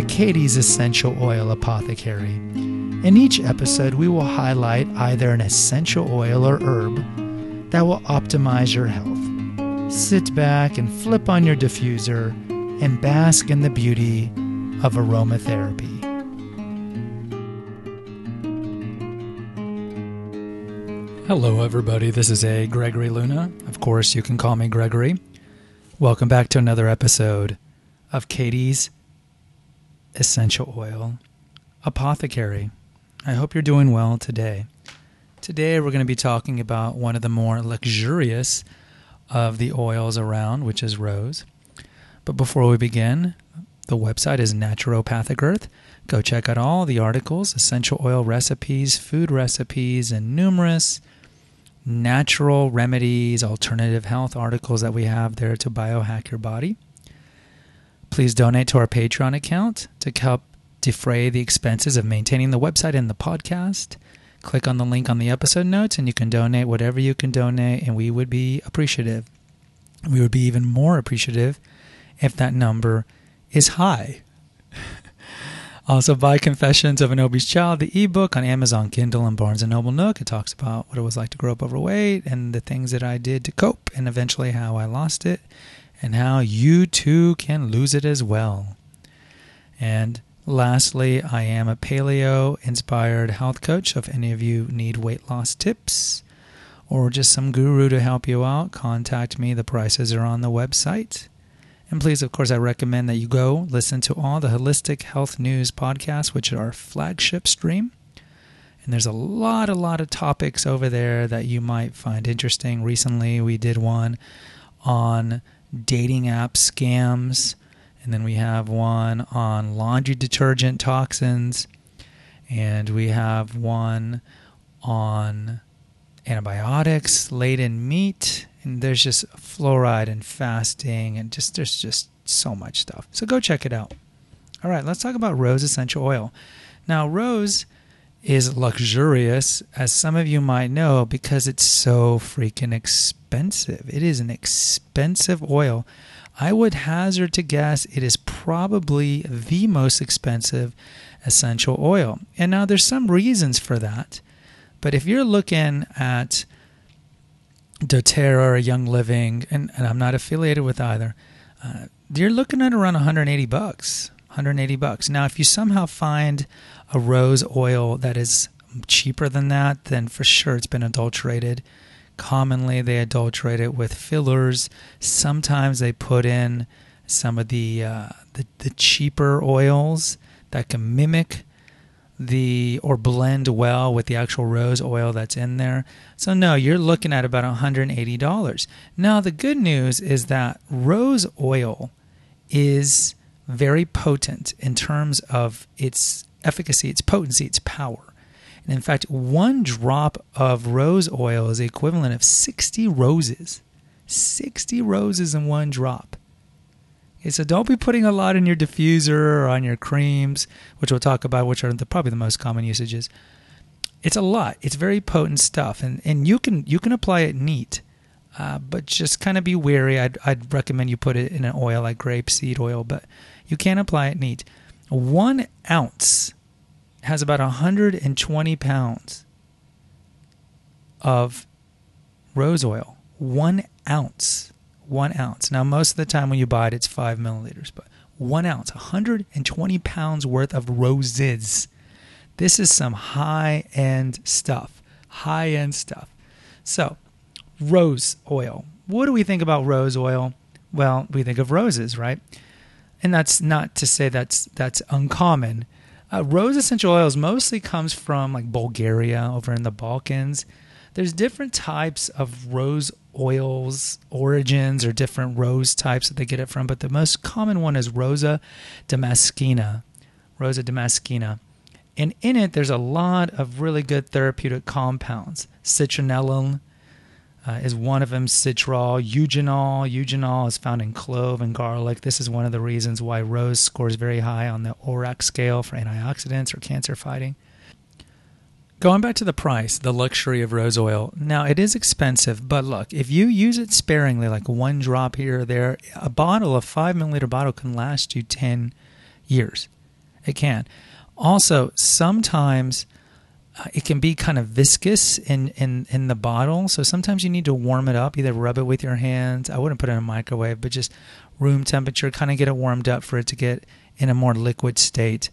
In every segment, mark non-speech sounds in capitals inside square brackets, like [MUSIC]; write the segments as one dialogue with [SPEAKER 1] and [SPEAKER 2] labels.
[SPEAKER 1] to Katie's Essential Oil Apothecary. In each episode, we will highlight either an essential oil or herb that will optimize your health. Sit back and flip on your diffuser and bask in the beauty of aromatherapy. Hello, everybody. This is A. Gregory Luna. Of course, you can call me Gregory. Welcome back to another episode of Katie's Essential Oil Apothecary. I hope you're doing well today. Today, we're going to be talking about one of the more luxurious of the oils around, which is rose. But before we begin, the website is Naturopathic Earth. Go check out all the articles, essential oil recipes, food recipes, and numerous natural remedies, alternative health articles that we have there to biohack your body. Please donate to our Patreon account to help defray the expenses of maintaining the website and the podcast. Click on the link on the episode notes and you can donate whatever you can donate, and we would be appreciative. We would be even more appreciative if that number is high. [LAUGHS] also, buy Confessions of an Obese Child, the ebook on Amazon Kindle and Barnes and Noble Nook. It talks about what it was like to grow up overweight and the things that I did to cope, and eventually how I lost it and how you too can lose it as well. And lastly, I am a paleo inspired health coach. If any of you need weight loss tips or just some guru to help you out, contact me. The prices are on the website. And please, of course, I recommend that you go listen to all the Holistic Health News podcasts, which are our flagship stream. And there's a lot, a lot of topics over there that you might find interesting. Recently, we did one on dating app scams. And then we have one on laundry detergent toxins. And we have one on antibiotics laden meat. And there's just fluoride and fasting and just there's just so much stuff. So go check it out. All right, let's talk about rose essential oil. Now, rose is luxurious, as some of you might know, because it's so freaking expensive. It is an expensive oil. I would hazard to guess it is probably the most expensive essential oil. And now there's some reasons for that. But if you're looking at doTERRA or Young Living, and, and I'm not affiliated with either, uh, you're looking at around 180 bucks. 180 bucks. Now, if you somehow find a rose oil that is cheaper than that, then for sure it's been adulterated. Commonly, they adulterate it with fillers. Sometimes they put in some of the, uh, the, the cheaper oils that can mimic the or blend well with the actual rose oil that's in there. So no, you're looking at about $180. Now the good news is that rose oil is very potent in terms of its efficacy, its potency, its power. And in fact, one drop of rose oil is the equivalent of 60 roses. 60 roses in one drop. Okay, so don't be putting a lot in your diffuser or on your creams, which we'll talk about, which are the, probably the most common usages. It's a lot. It's very potent stuff, and, and you can you can apply it neat, uh, but just kind of be wary. I'd, I'd recommend you put it in an oil like grapeseed oil, but you can apply it neat. One ounce has about 120 pounds of rose oil. One ounce. One ounce. Now, most of the time when you buy it, it's five milliliters, but one ounce, 120 pounds worth of roses. This is some high end stuff. High end stuff. So, rose oil. What do we think about rose oil? Well, we think of roses, right? And that's not to say that's that's uncommon. Uh, rose essential oils mostly comes from like Bulgaria over in the Balkans. There's different types of rose oils origins or different rose types that they get it from, but the most common one is Rosa damascena. Rosa damascena. And in it, there's a lot of really good therapeutic compounds. Citronellol, uh, is one of them citral, eugenol. Eugenol is found in clove and garlic. This is one of the reasons why rose scores very high on the ORAC scale for antioxidants or cancer fighting. Going back to the price, the luxury of rose oil. Now, it is expensive, but look, if you use it sparingly, like one drop here or there, a bottle, a five milliliter bottle, can last you 10 years. It can. Also, sometimes Uh, it can be kind of viscous in, in, in the bottle. So sometimes you need to warm it up, either rub it with your hands. I wouldn't put it in a microwave, but just room temperature, kind of get it warmed up for it to get in a more liquid state.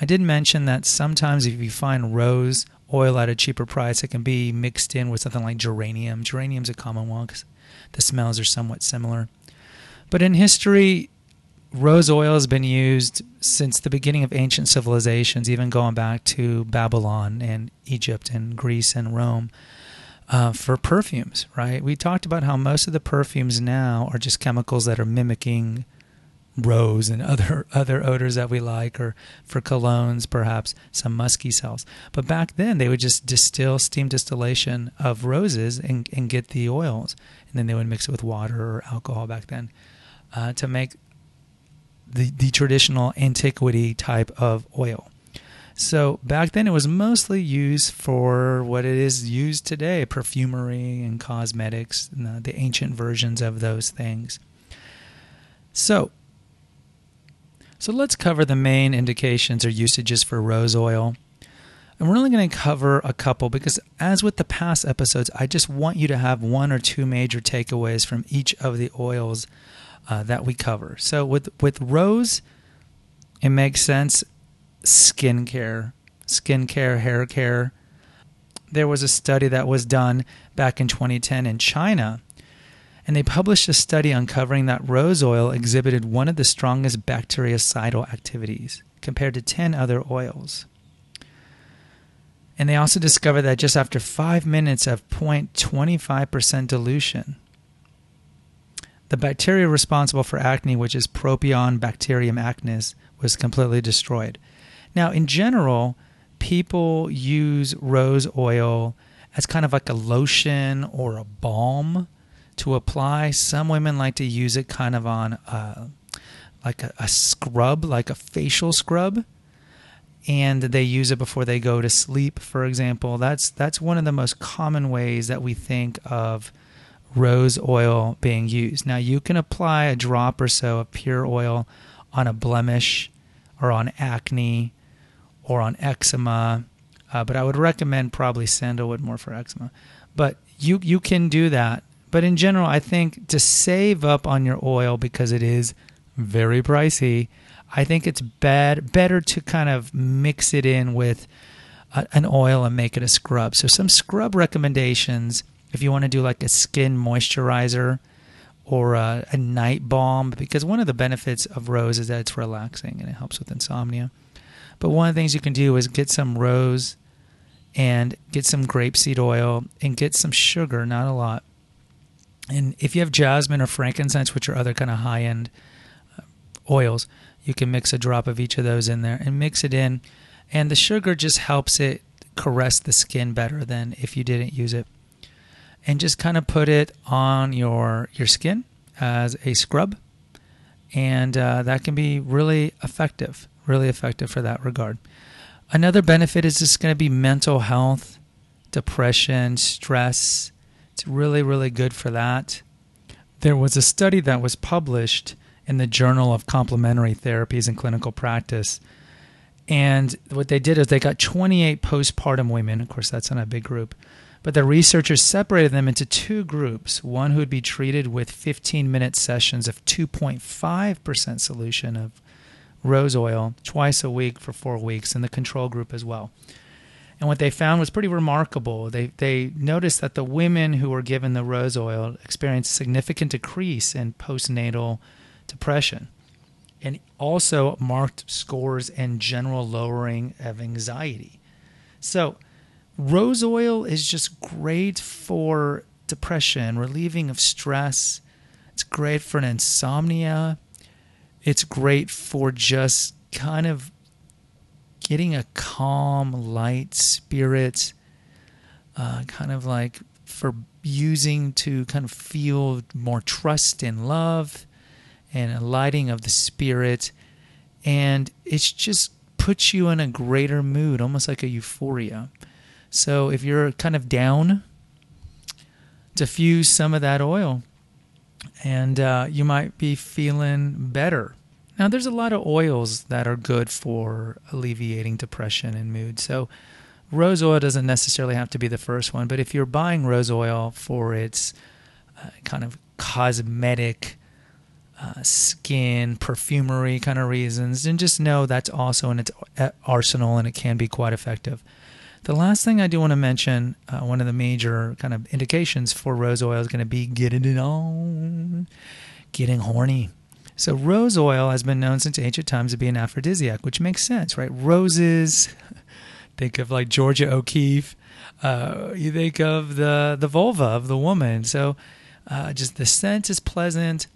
[SPEAKER 1] I did mention that sometimes if you find rose oil at a cheaper price, it can be mixed in with something like geranium. Geranium's a common one because the smells are somewhat similar. But in history, rose oil has been used since the beginning of ancient civilizations, even going back to Babylon and Egypt and Greece and Rome. Uh, for perfumes, right? We talked about how most of the perfumes now are just chemicals that are mimicking rose and [LAUGHS] other other odors that we like, or for colognes, perhaps some musky cells. But back then, they would just distill steam distillation of roses and, and get the oils, and then they would mix it with water or alcohol back then uh, to make the, the traditional antiquity type of oil. So back then it was mostly used for what it is used today perfumery and cosmetics, the ancient versions of those things. So, so let's cover the main indications or usages for rose oil. And we're only going to cover a couple because, as with the past episodes, I just want you to have one or two major takeaways from each of the oils uh, that we cover. So with with rose, it makes sense. Skincare, skincare, hair care. There was a study that was done back in 2010 in China, and they published a study uncovering that rose oil exhibited one of the strongest bactericidal activities compared to 10 other oils. And they also discovered that just after five minutes of 0.25% dilution, the bacteria responsible for acne, which is Propionibacterium acnes, was completely destroyed. Now, in general, people use rose oil as kind of like a lotion or a balm to apply. Some women like to use it kind of on uh, like a, a scrub, like a facial scrub and they use it before they go to sleep for example that's that's one of the most common ways that we think of rose oil being used. Now, you can apply a drop or so of pure oil on a blemish or on acne or on eczema, uh, but I would recommend probably sandalwood more for eczema. But you, you can do that. But in general, I think to save up on your oil because it is very pricey, I think it's bad, better to kind of mix it in with a, an oil and make it a scrub. So, some scrub recommendations if you want to do like a skin moisturizer or a, a, night balm, because one of the benefits of rose is that it's relaxing and it helps with insomnia. But one of the things you can do is get some rose and get some grapeseed oil and get some sugar, not a lot. And if you have jasmine or frankincense, which are other kind of high end uh, oils, you can mix a drop of each of those in there and mix it in. And the sugar just helps it caress the skin better than if you didn't use it and just kind of put it on your your skin as a scrub, and uh, that can be really effective, really effective for that regard. Another benefit is just going to be mental health, depression, stress. It's really, really good for that. There was a study that was published in the Journal of Complementary Therapies and Clinical Practice. And what they did is they got 28 postpartum women, of course, that's not a big group, but the researchers separated them into two groups one who would be treated with 15 minute sessions of 2.5% solution of rose oil twice a week for four weeks, and the control group as well. And what they found was pretty remarkable. They, they noticed that the women who were given the rose oil experienced significant decrease in postnatal depression and also marked scores and general lowering of anxiety. So, Rose oil is just great for depression, relieving of stress. It's great for an insomnia. It's great for just kind of getting a calm, light spirit, uh, kind of like for using to kind of feel more trust and love and a lighting of the spirit. And it's just puts you in a greater mood, almost like a euphoria. So if you're kind of down, diffuse some of that oil and uh, you might be feeling better. Now, there's a lot of oils that are good for alleviating depression and mood. So, rose oil doesn't necessarily have to be the first one, but if you're buying rose oil for its uh, kind of cosmetic, uh, skin, perfumery kind of reasons, then just know that's also in its arsenal and it can be quite effective. The last thing I do want to mention, uh, one of the major kind of indications for rose oil is going to be getting it on, getting horny. So, rose oil has been known since ancient times to be an aphrodisiac, which makes sense, right? Roses, [LAUGHS] think of like Georgia O'Keeffe. Uh, you think of the the vulva of the woman. So, uh, just the scent is pleasant,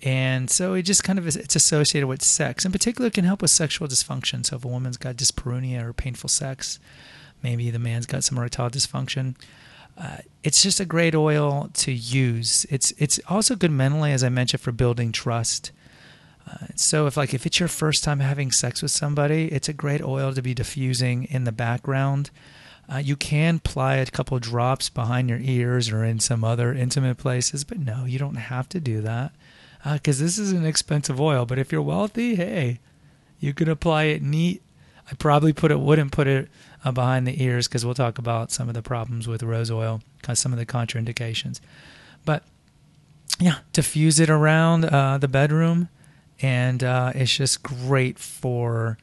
[SPEAKER 1] and so it just kind of is, it's associated with sex. In particular, it can help with sexual dysfunction. So, if a woman's got dyspareunia or painful sex, maybe the man's got some erectile dysfunction. Uh, it's just a great oil to use. It's it's also good mentally, as I mentioned, for building trust. Uh, so if like if it's your first time having sex with somebody, it's a great oil to be diffusing in the background. Uh, you can apply a couple drops behind your ears or in some other intimate places, but no, you don't have to do that because uh, this is an expensive oil. But if you're wealthy, hey, you could apply it neat. I probably put it wouldn't put it uh, behind the ears because we'll talk about some of the problems with rose oil, some of the contraindications. But yeah, diffuse it around uh, the bedroom, and uh, it's just great for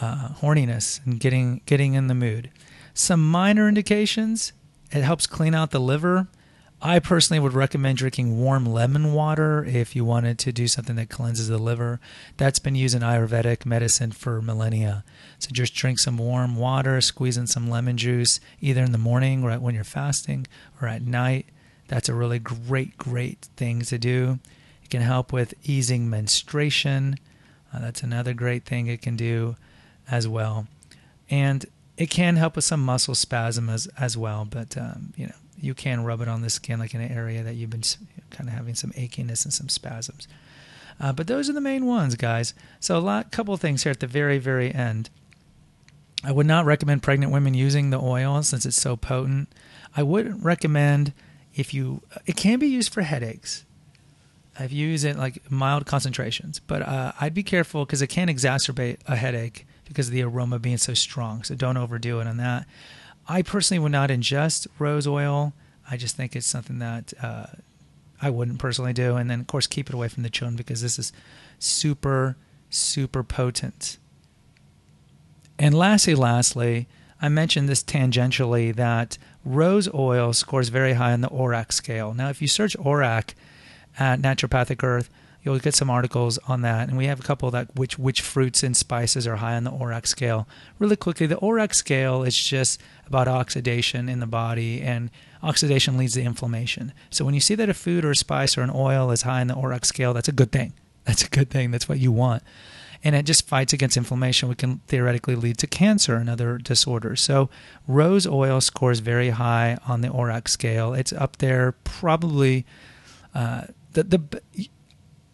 [SPEAKER 1] uh, horniness and getting getting in the mood. Some minor indications: it helps clean out the liver. I personally would recommend drinking warm lemon water if you wanted to do something that cleanses the liver. That's been used in Ayurvedic medicine for millennia. So just drink some warm water, squeeze in some lemon juice, either in the morning or when you're fasting or at night. That's a really great, great thing to do. It can help with easing menstruation. Uh, that's another great thing it can do as well. And it can help with some muscle spasm as, as well, but um, you know you can rub it on the skin like in an area that you've been kind of having some achiness and some spasms. Uh, but those are the main ones, guys. So a lot, couple things here at the very, very end. I would not recommend pregnant women using the oil since it's so potent. I wouldn't recommend if you. It can be used for headaches. I've used it like mild concentrations, but uh, I'd be careful because it can exacerbate a headache because of the aroma being so strong. So don't overdo it on that. I personally would not ingest rose oil. I just think it's something that uh, I wouldn't personally do. And then, of course, keep it away from the children because this is super, super potent. And lastly, lastly, I mentioned this tangentially that rose oil scores very high on the ORAC scale. Now, if you search ORAC at Naturopathic Earth, you'll get some articles on that, and we have a couple that which which fruits and spices are high on the ORAC scale. Really quickly, the ORAC scale is just about oxidation in the body, and oxidation leads to inflammation. So when you see that a food or a spice or an oil is high on the ORAC scale, that's a good thing. That's a good thing. That's what you want. And it just fights against inflammation, which can theoretically lead to cancer and other disorders. So, rose oil scores very high on the ORAC scale. It's up there, probably. Uh, the the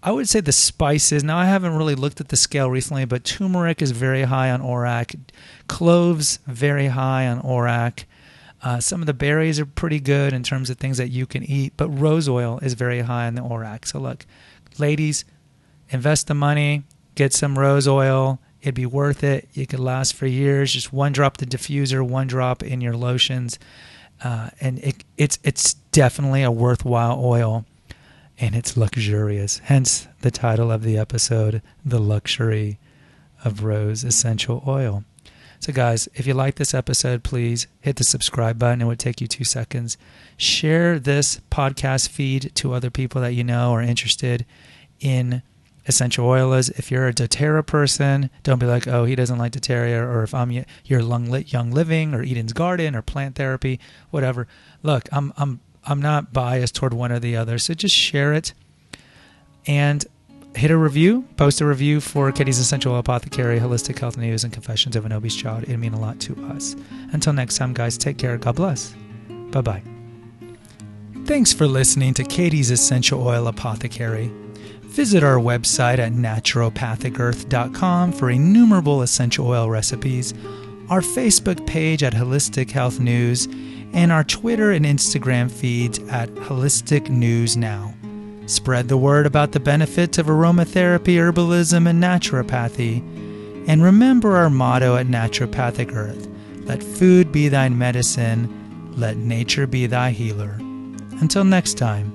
[SPEAKER 1] I would say the spices. Now I haven't really looked at the scale recently, but turmeric is very high on ORAC. Cloves very high on ORAC. Uh, some of the berries are pretty good in terms of things that you can eat, but rose oil is very high on the ORAC. So look, ladies, invest the money, get some rose oil. It'd be worth it. It could last for years. Just one drop the diffuser, one drop in your lotions, uh, and it, it's it's definitely a worthwhile oil and it's luxurious. Hence the title of the episode, The Luxury of Rose Essential Oil. So, guys, if you like this episode, please hit the subscribe button. It would take you two seconds. Share this podcast feed to other people that you know are interested in essential oils. If you're a doTERRA person, don't be like, oh, he doesn't like doTERRA, or if I'm your Lung Lit, Young Living or Eden's Garden or plant therapy, whatever. Look, I'm I'm I'm not biased toward one or the other. So just share it and hit a review, post a review for Katie's Essential Apothecary, Holistic Health News, and Confessions of an Obese Child. It'd mean a lot to us. Until next time, guys, take care. God bless. Bye bye. Thanks for listening to Katie's Essential Oil Apothecary. Visit our website at naturopathicearth.com for innumerable essential oil recipes, our Facebook page at Holistic Health News, and our Twitter and Instagram feeds at Holistic News Now. Spread the word about the benefits of aromatherapy, herbalism, and naturopathy. And remember our motto at Naturopathic Earth let food be thy medicine, let nature be thy healer. Until next time.